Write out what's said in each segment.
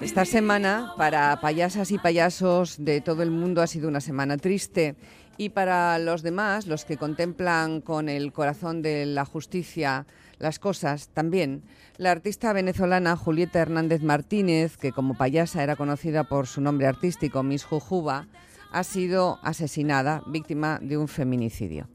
Esta semana para payasas y payasos de todo el mundo ha sido una semana triste y para los demás, los que contemplan con el corazón de la justicia las cosas, también la artista venezolana Julieta Hernández Martínez, que como payasa era conocida por su nombre artístico Miss Jujuba, ha sido asesinada, víctima de un feminicidio.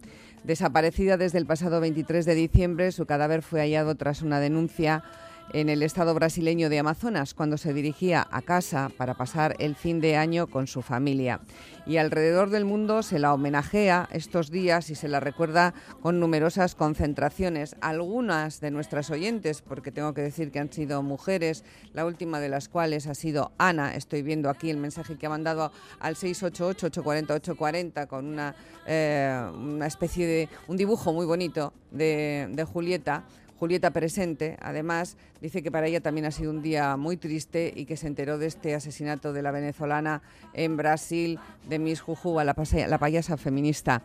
Desaparecida desde el pasado 23 de diciembre, su cadáver fue hallado tras una denuncia en el estado brasileño de Amazonas cuando se dirigía a casa para pasar el fin de año con su familia. Y alrededor del mundo se la homenajea estos días y se la recuerda con numerosas concentraciones. Algunas de nuestras oyentes, porque tengo que decir que han sido mujeres, la última de las cuales ha sido Ana. Estoy viendo aquí el mensaje que ha mandado al 688-840-840 con una, eh, una especie de un dibujo muy bonito de, de Julieta Julieta presente. Además, dice que para ella también ha sido un día muy triste y que se enteró de este asesinato de la venezolana en Brasil, de Miss Jujuba, la, la payasa feminista.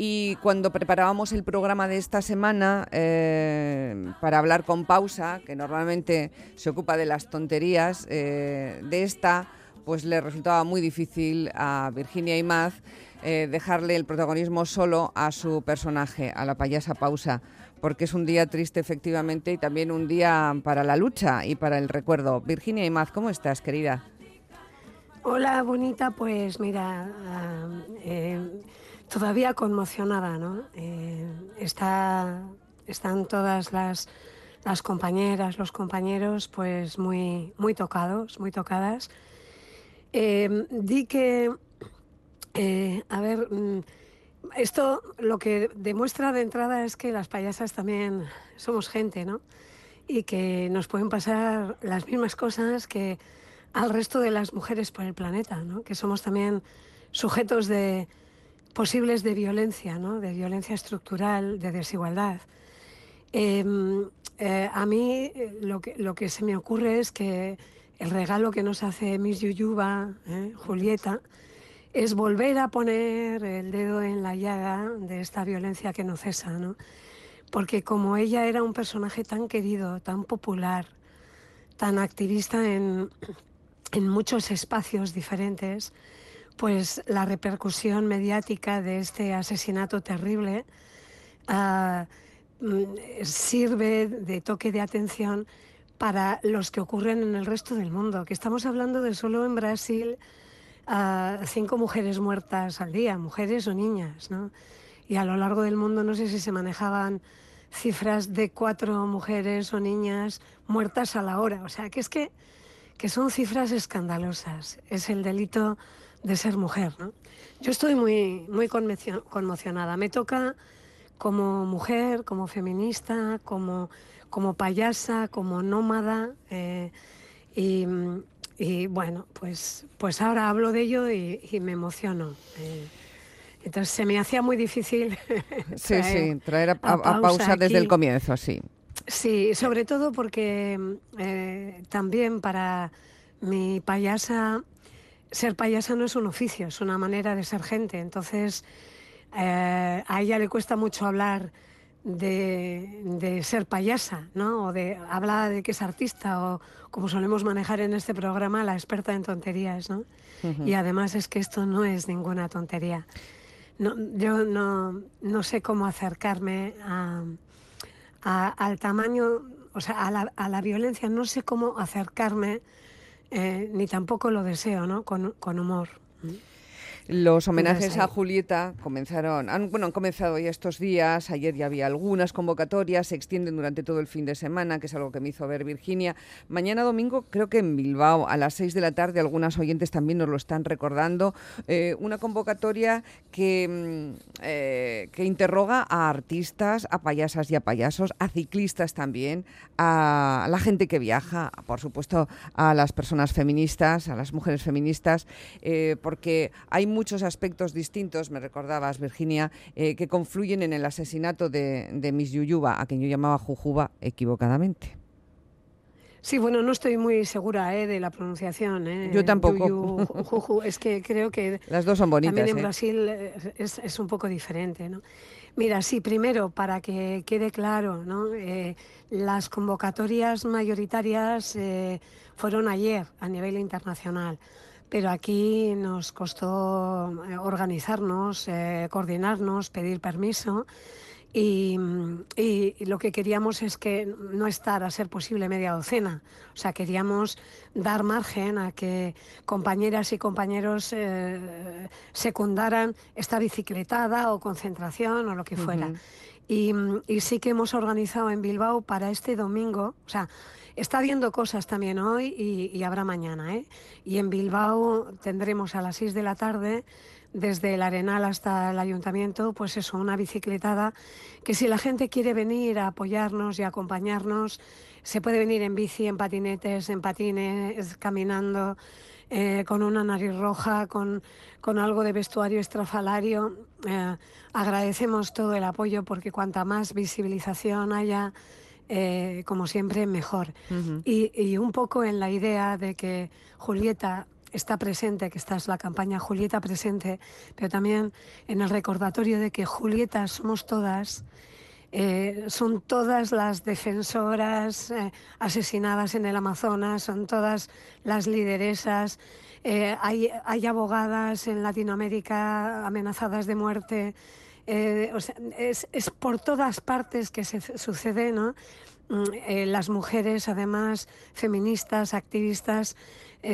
Y cuando preparábamos el programa de esta semana eh, para hablar con Pausa, que normalmente se ocupa de las tonterías, eh, de esta, pues le resultaba muy difícil a Virginia Imaz eh, dejarle el protagonismo solo a su personaje, a la payasa Pausa porque es un día triste efectivamente y también un día para la lucha y para el recuerdo. Virginia y Maz, ¿cómo estás, querida? Hola, bonita, pues mira, eh, todavía conmocionada, ¿no? Eh, está, están todas las, las, compañeras, los compañeros, pues muy, muy tocados, muy tocadas. Di que, a ver... Mm, esto lo que demuestra de entrada es que las payasas también somos gente, ¿no? Y que nos pueden pasar las mismas cosas que al resto de las mujeres por el planeta, ¿no? Que somos también sujetos de posibles de violencia, ¿no? De violencia estructural, de desigualdad. Em, eh, a mí eh, lo que, se me ocurre es que el regalo que nos hace Miss Yuyuba, ¿eh? Julieta, es volver a poner el dedo en la llaga de esta violencia que no cesa, ¿no? Porque como ella era un personaje tan querido, tan popular, tan activista en, muchos espacios diferentes, pues la repercusión mediática de este asesinato terrible ah, mm, sirve de toque de atención para los que ocurren en el resto del mundo, que estamos hablando de solo en Brasil a cinco mujeres muertas al día, mujeres o niñas, ¿no? Y a lo largo del mundo no sé si se manejaban cifras de cuatro mujeres o niñas muertas a la hora. O sea, que es que, que son cifras escandalosas. Es el delito de ser mujer, ¿no? Yo estoy muy, muy conmocionada. Me toca como mujer, como feminista, como, como payasa, como nómada. Eh, y, y bueno, pues, pues ahora hablo de ello y, me emociono. Eh, entonces se me hacía muy difícil. sí, sí, traer a, pausa, desde el comienzo, sí. Sí, sobre todo porque eh, también para mi payasa, ser payasa no es un oficio, es una manera de ser gente. Entonces eh, a ella le cuesta mucho hablar de, ser payasa, ¿no? O de habla de que es artista o como solemos manejar en este programa, la experta en tonterías, ¿no? Y además es que esto no es ninguna tontería. No, yo no, no sé cómo acercarme a, al tamaño, o sea, a la, a la, violencia, no sé cómo acercarme, eh, ni tampoco lo deseo, ¿no? Con, con humor. Los homenajes a Julieta comenzaron, han, bueno, han comenzado ya estos días, ayer ya había algunas convocatorias, se extienden durante todo el fin de semana, que es algo que me hizo ver Virginia. Mañana domingo, creo que en Bilbao, a las 6 de la tarde, algunas oyentes también nos lo están recordando, eh, una convocatoria que, mm, eh, que interroga a artistas, a payasas y a payasos, a ciclistas también, a la gente que viaja, por supuesto a las personas feministas, a las mujeres feministas, eh, porque hay muchos aspectos distintos, me recordabas, Virginia, eh, que confluyen en el asesinato de, de Miss Yuyuba, a quien yo llamaba Jujuba equivocadamente. Sí, bueno, no estoy muy segura eh, de la pronunciación. Eh. Yo tampoco. juju, es que creo que... Las dos son bonitas. También en Brasil es, es, un poco diferente, ¿no? Mira, sí, primero, para que quede claro, ¿no? Las convocatorias mayoritarias fueron ayer a nivel internacional, pero aquí nos costó eh, organizarnos, coordinarnos, pedir permiso. Y, lo que queríamos es que no estar a ser posible media docena. O sea, queríamos dar margen a que compañeras y compañeros eh, secundaran esta bicicletada o concentración o lo que fuera. Y, sí que hemos organizado en Bilbao para este domingo, o sea, está habiendo cosas también hoy y, y habrá mañana. ¿eh? Y en Bilbao tendremos a las 6 de la tarde desde el Arenal hasta el ayuntamiento, pues eso, una bicicletada, que si la gente quiere venir a apoyarnos y acompañarnos, se puede venir en bici, en patinetes, en patines, caminando, eh, con una nariz roja, con, con algo de vestuario estrafalario. Eh, agradecemos todo el apoyo porque cuanta más visibilización haya, eh, como siempre, mejor. y, y un poco en la idea de que Julieta está presente, que esta es la campaña Julieta presente, pero también en el recordatorio de que Julieta somos todas, eh, son todas las defensoras eh, asesinadas en el Amazonas, son todas las lideresas, eh, hay, hay, abogadas en Latinoamérica amenazadas de muerte. es, es, por todas partes que se sucede, ¿no? Mm, las mujeres, además, feministas, activistas,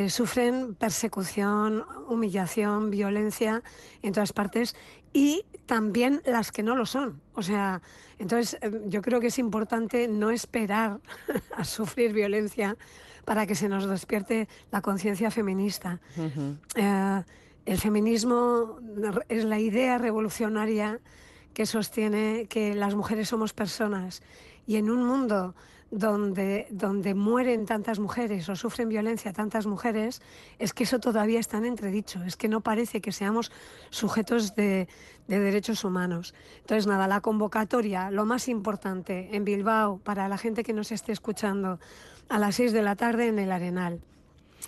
sufren persecución, humillación, violencia en todas partes y también las que no lo son. O sea, entonces eh, yo creo que es importante no esperar a sufrir violencia para que se nos despierte la conciencia feminista. Eh, el feminismo es la idea revolucionaria que sostiene que las mujeres somos personas y en un mundo donde, donde mueren tantas mujeres o sufren violencia tantas mujeres, es que eso todavía está en entredicho, es que no parece que seamos sujetos de, de derechos humanos. Entonces, nada, la convocatoria, lo más importante en Bilbao, para la gente que nos esté escuchando, a las seis de la tarde en el Arenal.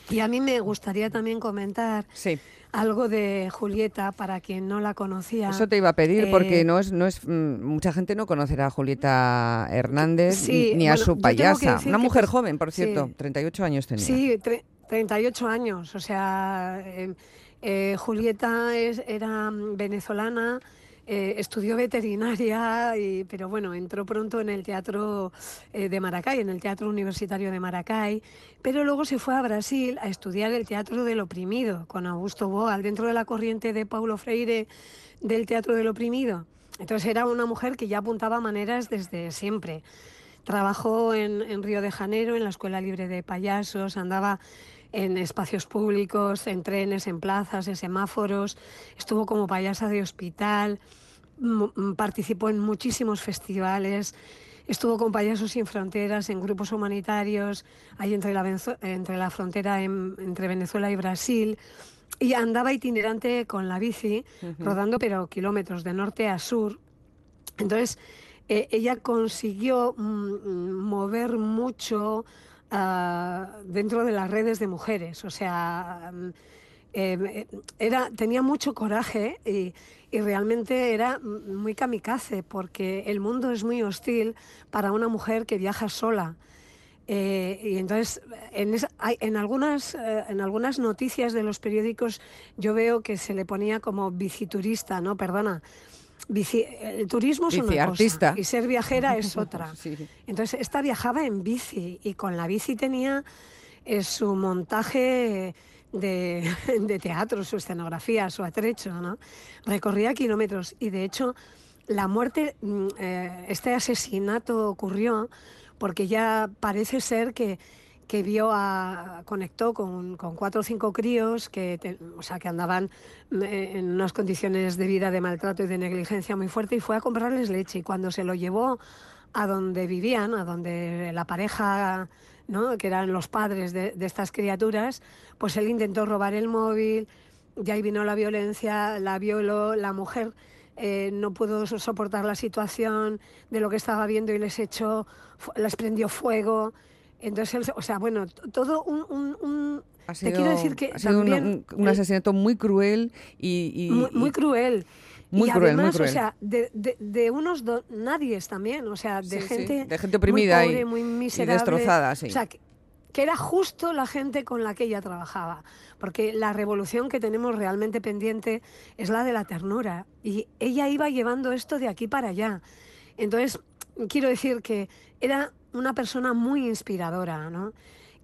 Y a mí me gustaría también comentar sí algo de Julieta para quien no la conocía. Eso te iba a pedir porque eh, no es, no es mm, mucha gente no conocerá a Julieta Hernández ni a su payasa. Una mujer joven, por cierto, 38 años tenía. Sí, 38 años. O sea, eh, eh, Julieta es, era venezolana. Estudió veterinaria, y, pero bueno, entró pronto en el teatro de Maracay, en el Teatro Universitario de Maracay, pero luego se fue a Brasil a estudiar el teatro del oprimido con Augusto Boal, dentro de la corriente de Paulo Freire del teatro del oprimido. Entonces era una mujer que ya apuntaba maneras desde siempre. Trabajó en, Río de Janeiro, en la Escuela Libre de Payasos, andaba en espacios públicos, en trenes, en plazas, en semáforos, estuvo como payasa de hospital, participó en muchísimos festivales, Estuvo con Payasos Sin Fronteras en grupos humanitarios, ahí entre la, entre la frontera entre Venezuela y Brasil. Y andaba itinerante con la bici, rodando pero kilómetros de norte a sur. Entonces, eh, ella consiguió mm, mm, mover mucho dentro de las redes de mujeres. O sea, mm, eh, era, tenía mucho coraje y, realmente era muy kamikaze porque el mundo es muy hostil para una mujer que viaja sola. Eh, y entonces, en, en, algunas, eh, en algunas noticias de los periódicos yo veo que se le ponía como biciturista, ¿no? Perdona. El turismo es una cosa y ser viajera es otra. Entonces, esta viajaba en bici y con la bici tenía eh, su montaje de, teatro, su escenografía, su atrecho, ¿no? Recorría kilómetros y de hecho la muerte, mm, eh, este asesinato ocurrió porque ya parece ser que, que vio a, conectó con, cuatro o cinco críos que, o sea, que andaban mm, en unas condiciones de vida de maltrato y de negligencia muy fuerte y fue a comprarles leche y cuando se lo llevó a donde vivían, a donde la pareja que eran los padres de, estas criaturas, pues él intentó robar el móvil, de ahí vino la violencia, la violó, la mujer eh, no pudo soportar la situación de lo que estaba viendo y les echó, les prendió fuego. Entonces, o sea, bueno, todo un... te quiero decir que ha sido un, asesinato muy cruel y... Muy, cruel. Muy y cruel, además, muy cruel. o sea, de, de, de unos do, nadies también, o sea, de Sí, sí, gente, de gente oprimida muy pobre, y- muy y miserable. destrozada, sí. O sea, que, que era justo la gente con la que ella trabajaba, porque la revolución que tenemos realmente pendiente es la de la ternura y ella iba llevando esto de aquí para allá. Entonces, quiero decir que era una persona muy inspiradora, ¿no?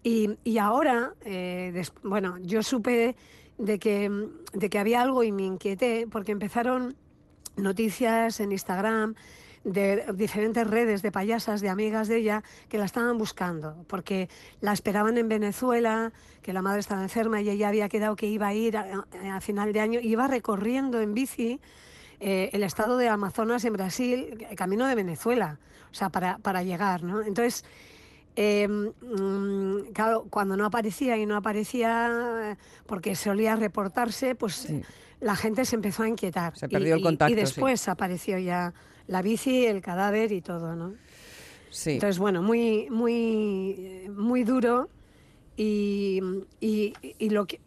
Y, y ahora, eh, bueno, yo supe de que, de que había algo y me inquieté porque empezaron noticias en Instagram de diferentes redes de payasas, de amigas de ella, que la estaban buscando, porque la esperaban en Venezuela, que la madre estaba enferma y ella había quedado que iba a ir a, a final de año, iba recorriendo en bici eh, el estado de Amazonas en Brasil, camino de Venezuela, o sea, para, para llegar, ¿no? Entonces, eh, mm, claro, cuando no aparecía y no aparecía eh, porque solía reportarse, pues Sí. la gente se empezó a inquietar. Se Y- perdió el contacto, Y después apareció ya la bici, el cadáver y todo, ¿no? Sí. Entonces, bueno, muy, muy, muy duro y, y- y lo que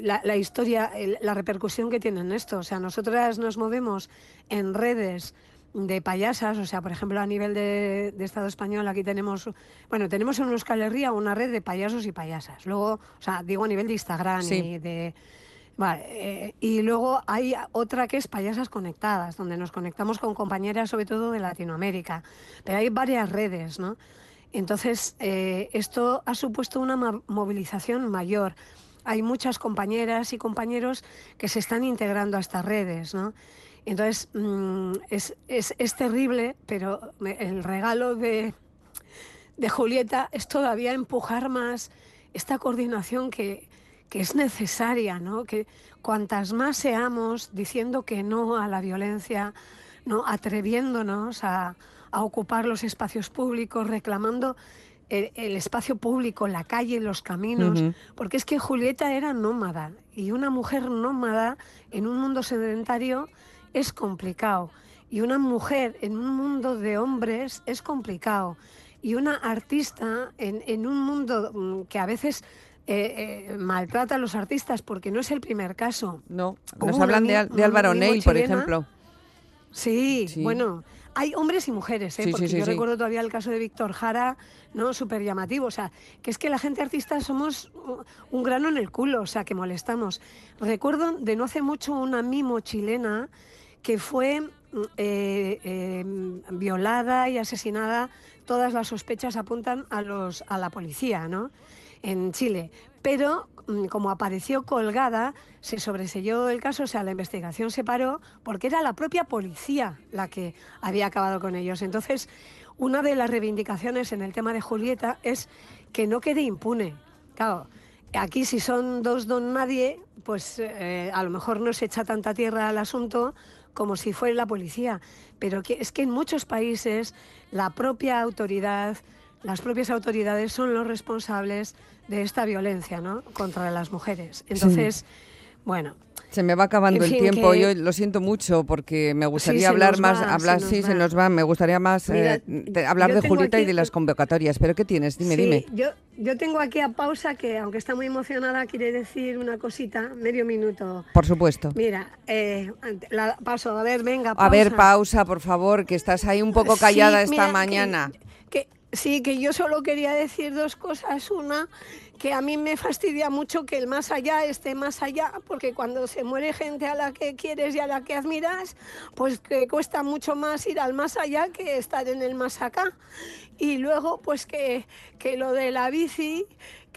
la, la historia, la repercusión que tiene en esto. O sea, nosotras nos movemos en redes de payasas, o sea, por ejemplo, a nivel de, de Estado español, aquí tenemos, bueno, tenemos en Euskal Herria una red de payasos y payasas. Luego, o sea, digo a nivel de Instagram Sí. y de... Vale, eh, y luego hay otra que es Payasas Conectadas, donde nos conectamos con compañeras sobre todo de Latinoamérica. Pero hay varias redes, ¿no? Entonces, eh, esto ha supuesto una movilización mayor. Hay muchas compañeras y compañeros que se están integrando a estas redes, ¿no? Entonces, mm, es, es, es terrible, pero el regalo de, de Julieta es todavía empujar más esta coordinación que, que es necesaria, ¿no? Que cuantas más seamos diciendo que no a la violencia, no atreviéndonos a, a ocupar los espacios públicos, reclamando el, el espacio público, la calle, los caminos, porque es que Julieta era nómada y una mujer nómada en un mundo sedentario es complicado y una mujer en un mundo de hombres es complicado y una artista en, en un mundo mm, que a veces eh, eh, maltrata a los artistas porque no es el primer caso. No, Hubo nos una hablan de, de Álvaro Neil, por ejemplo. Sí, Sí. bueno, hay hombres y mujeres, ¿eh? Sí, porque sí, yo recuerdo todavía el caso de Víctor Jara, ¿no? Súper llamativo, o sea, que es que la gente artista somos un grano en el culo, o sea, que molestamos. Recuerdo de no hace mucho una mimo chilena que fue eh, eh, violada y asesinada, todas las sospechas apuntan a, los, a la policía, ¿no? En Chile. Pero mm, como apareció colgada, se sobreselló el caso, o sea, la investigación se paró porque era la propia policía la que había acabado con ellos. Entonces, una de las reivindicaciones en el tema de Julieta es que no quede impune. Claro, aquí si son dos don nadie, pues eh, a lo mejor no se echa tanta tierra al asunto como si fuera la policía. Pero que, es que en muchos países la propia autoridad, las propias autoridades son los responsables de esta violencia ¿no? contra las mujeres. Entonces, bueno, Se me va acabando En el tiempo. que- Yo lo siento mucho porque me gustaría hablar más, va, hablar, sí, se nos va. Me gustaría más Mira, eh, te- hablar de tengo Julieta y aquí- de las convocatorias. ¿Pero qué tienes? Dime, Sí, dime. Yo, yo tengo aquí a Pausa que, aunque está muy emocionada, quiere decir una cosita, medio minuto. Por supuesto. Mira, eh, la, paso, a ver, venga. A ver, pausa. por favor, que estás ahí un poco callada Sí, esta mira, que- mañana. que- sí, que yo solo quería decir dos cosas. Una, que a mí me fastidia mucho que el más allá esté más allá, porque cuando se muere gente a la que quieres y a la que admiras, pues que cuesta mucho más ir al más allá que estar en el más acá. Y luego, pues que, que lo de la bici,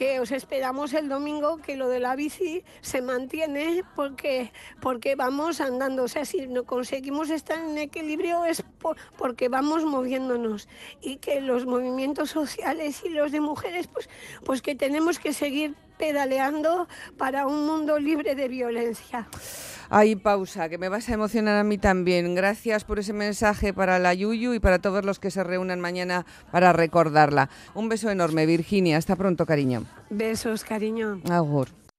que os esperamos el domingo, que lo de la bici se mantiene porque, porque vamos andando. O sea, si no conseguimos estar en equilibrio es por- porque vamos moviéndonos. Y que los movimientos sociales y los de mujeres, pues, pues que tenemos que seguir pedaleando para un mundo libre de violencia. Ahí, pausa, que me vas a emocionar a mí también. Gracias por ese mensaje para la Yuyu y para todos los que se reúnan mañana para recordarla. Un beso enorme, Virginia. Hasta pronto, cariño. Besos, cariño. Agur.